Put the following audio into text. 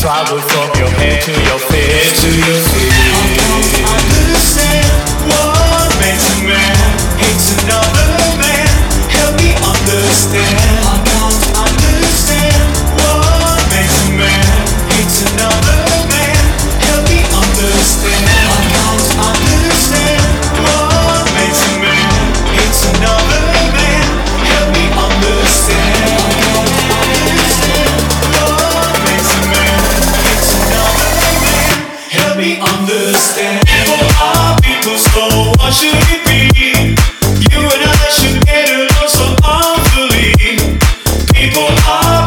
travel from your head to your face to your feet. people are